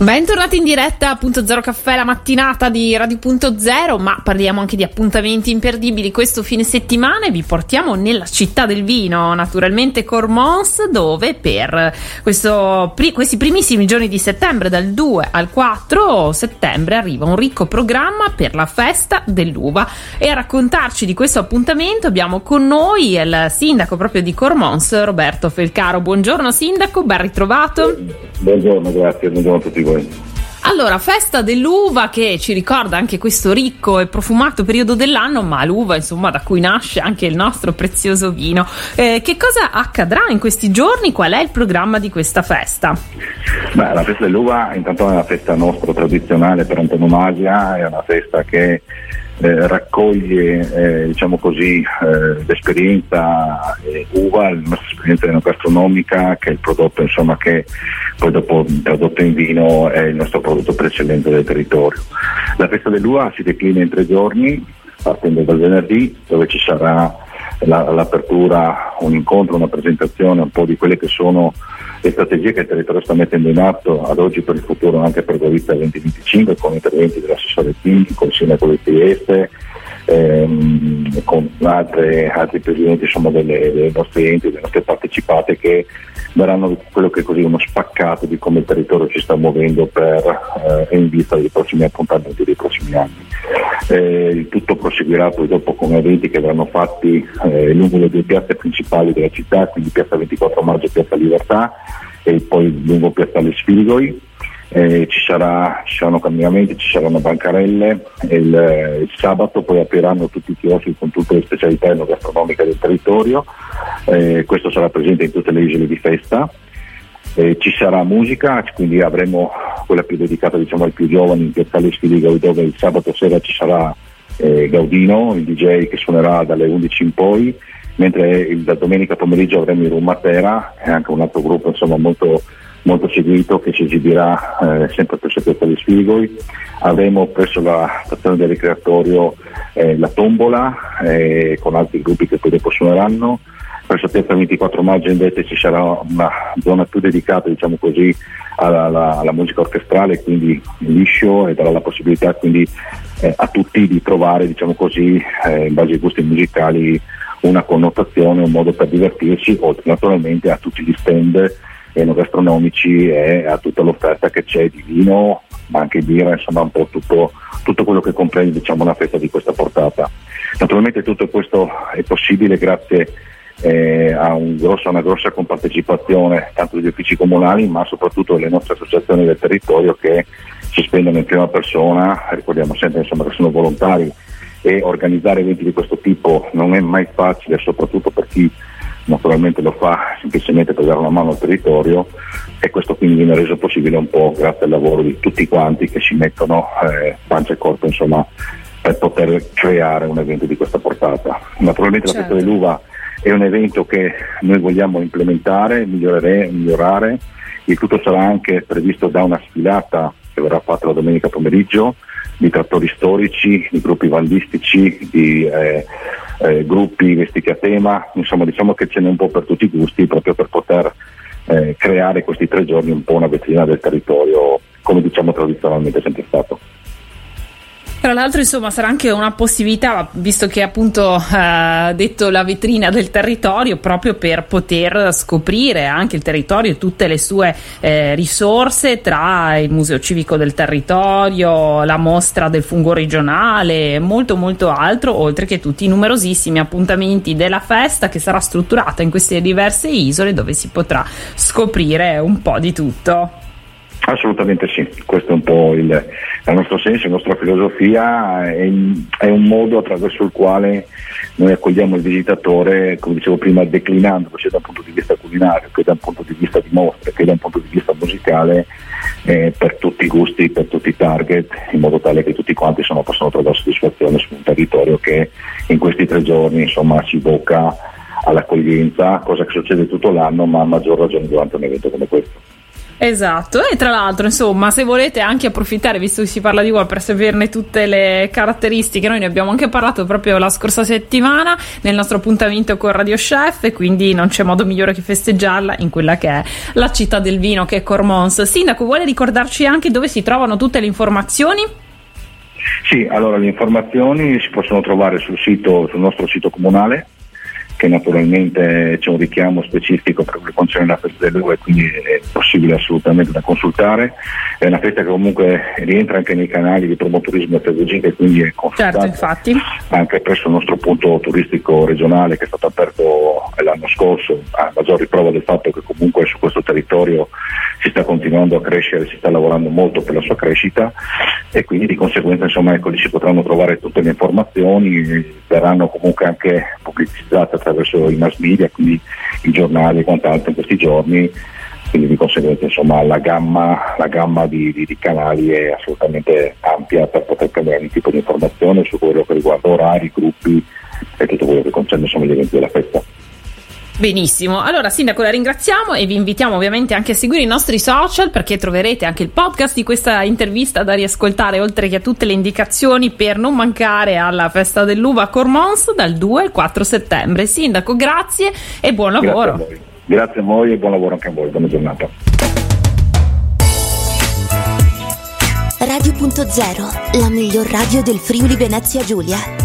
Bentornati in diretta a Punto Zero Caffè la mattinata di Radio Punto Zero, ma parliamo anche di appuntamenti imperdibili questo fine settimana e vi portiamo nella città del vino, naturalmente Cormons, dove per questo, questi primissimi giorni di settembre, dal 2 al 4 settembre, arriva un ricco programma per la festa dell'uva. E a raccontarci di questo appuntamento abbiamo con noi il sindaco proprio di Cormons, Roberto Felcaro. Buongiorno sindaco, ben ritrovato. Buongiorno, grazie, buongiorno a tutti voi. Allora, festa dell'uva che ci ricorda anche questo ricco e profumato periodo dell'anno, ma l'uva, insomma, da cui nasce anche il nostro prezioso vino. Eh, che cosa accadrà in questi giorni? Qual è il programma di questa festa? Beh, la festa dell'uva intanto è una festa nostra tradizionale per antonomasia, è una festa che eh, raccoglie eh, diciamo così, eh, l'esperienza eh, uva, la nostra esperienza enogastronomica, che è il prodotto insomma, che poi dopo tradotto in vino è il nostro prodotto per eccellenza del territorio. La festa dell'uva si declina in tre giorni, partendo dal venerdì, dove ci sarà l'apertura, un incontro, una presentazione un po' di quelle che sono le strategie che il territorio sta mettendo in atto ad oggi per il futuro anche per Govizia 2025 con interventi dell'assessore Pini, con Sindaco del Trieste, ehm, con altre, altri presidenti insomma, delle, delle nostre enti, delle nostre partecipate che daranno quello che è così uno spaccato di come il territorio ci sta muovendo per, eh, in vista dei prossimi appuntamenti dei prossimi anni. Eh, tutto proseguirà poi dopo con eventi che verranno fatti eh, lungo le due piazze principali della città, quindi piazza 24 maggio e piazza Libertà e poi lungo piazzale Sfigoi eh, ci, sarà, ci, saranno cambiamenti, ci saranno bancarelle, il, il, sabato poi apriranno tutti i chioschi con tutte le specialità enogastronomiche del territorio, eh, questo sarà presente in tutte le isole di festa. Eh, ci sarà musica, quindi avremo quella più dedicata diciamo, ai più giovani in Piazzale Sfiligo dove il sabato sera ci sarà eh, Gaudino, il DJ che suonerà dalle 11 in poi, mentre il, la domenica pomeriggio avremo il Room Matera e anche un altro gruppo insomma, molto molto seguito che si esibirà eh, sempre presso Piazza di Sfigoi. Avremo presso la stazione del ricreatorio eh, la tombola eh, con altri gruppi che poi dopo suoneranno. Presso Piazza 24 maggio invece ci sarà una zona più dedicata diciamo così, alla, alla, alla, musica orchestrale, quindi liscio e darà la possibilità quindi eh, a tutti di trovare diciamo così, eh, in base ai gusti musicali una connotazione, un modo per divertirsi, oltre naturalmente a tutti gli stand enogastronomici e a tutta l'offerta che c'è di vino, ma anche birra, insomma un po' tutto, tutto quello che comprende diciamo, una festa di questa portata. Naturalmente tutto questo è possibile grazie eh, a un grosso, una grossa compartecipazione tanto degli uffici comunali ma soprattutto delle nostre associazioni del territorio che si spendono in prima persona, ricordiamo sempre insomma, che sono volontari e organizzare eventi di questo tipo non è mai facile, soprattutto per chi naturalmente lo fa semplicemente per dare una mano al territorio e questo quindi viene reso possibile un po' grazie al lavoro di tutti quanti che si mettono eh, pancia e corpo insomma, per poter creare un evento di questa portata. Naturalmente certo. la festa dell'uva è un evento che noi vogliamo implementare, migliorare, il tutto sarà anche previsto da una sfilata che verrà fatta la domenica pomeriggio di trattori storici, di gruppi valdistici, di eh, eh, gruppi vestiti a tema, insomma diciamo che ce n'è un po' per tutti i gusti proprio per poter eh, creare questi tre giorni un po' una vetrina del territorio come diciamo tradizionalmente sempre stato. Tra l'altro, insomma, sarà anche una possibilità, visto che appunto eh, detto la vetrina del territorio, proprio per poter scoprire anche il territorio e tutte le sue eh, risorse tra il Museo Civico del Territorio, la mostra del fungo regionale, molto molto altro, oltre che tutti i numerosissimi appuntamenti della festa che sarà strutturata in queste diverse isole dove si potrà scoprire un po' di tutto. Assolutamente sì, questo è un po' il, il nostro senso, la nostra filosofia, è, è, un modo attraverso il quale noi accogliamo il visitatore, come dicevo prima, declinando sia da un punto di vista culinario che da un punto di vista di mostre, che da un punto di vista musicale, eh, per tutti i gusti, per tutti i target, in modo tale che tutti quanti insomma, possano trovare soddisfazione su un territorio che in questi tre giorni insomma, si bocca all'accoglienza, cosa che succede tutto l'anno, ma a maggior ragione durante un evento come questo. Esatto, e tra l'altro, insomma, se volete anche approfittare, visto che si parla di uova, per saperne tutte le caratteristiche, noi ne abbiamo anche parlato proprio la scorsa settimana nel nostro appuntamento con Radio Chef, e quindi non c'è modo migliore che festeggiarla in quella che è la città del vino, che è Cormons. Sindaco, vuole ricordarci anche dove si trovano tutte le informazioni? Sì, allora le informazioni si possono trovare sul, sito, sul nostro sito comunale che naturalmente c'è un richiamo specifico per quel che concerne la festa dell'uva e quindi è possibile assolutamente da consultare. È una festa che comunque rientra anche nei canali di promoturismo e pedagogica e quindi è consultata certo, anche presso il nostro punto turistico regionale che è stato aperto l'anno scorso, a maggior riprova del fatto che comunque su questo territorio si sta continuando a crescere, si sta lavorando molto per la sua crescita e quindi di conseguenza insomma ecco lì si potranno trovare tutte le informazioni, verranno comunque anche pubblicizzate attraverso i mass media, quindi i giornali e quant'altro in questi giorni, quindi di conseguenza insomma la gamma, la gamma di, di, di, canali è assolutamente ampia per poter prendere ogni tipo di informazione su quello che riguarda orari, gruppi e tutto quello che concerne insomma, gli eventi della festa. Benissimo, allora Sindaco la ringraziamo e vi invitiamo ovviamente anche a seguire i nostri social perché troverete anche il podcast di questa intervista da riascoltare oltre che a tutte le indicazioni per non mancare alla festa dell'uva a Cormons dal 2 al 4 settembre. Sindaco, grazie e buon lavoro. Grazie a voi, grazie a voi e buon lavoro anche a voi, buona giornata. Radio.0, la miglior radio del Friuli Venezia Giulia.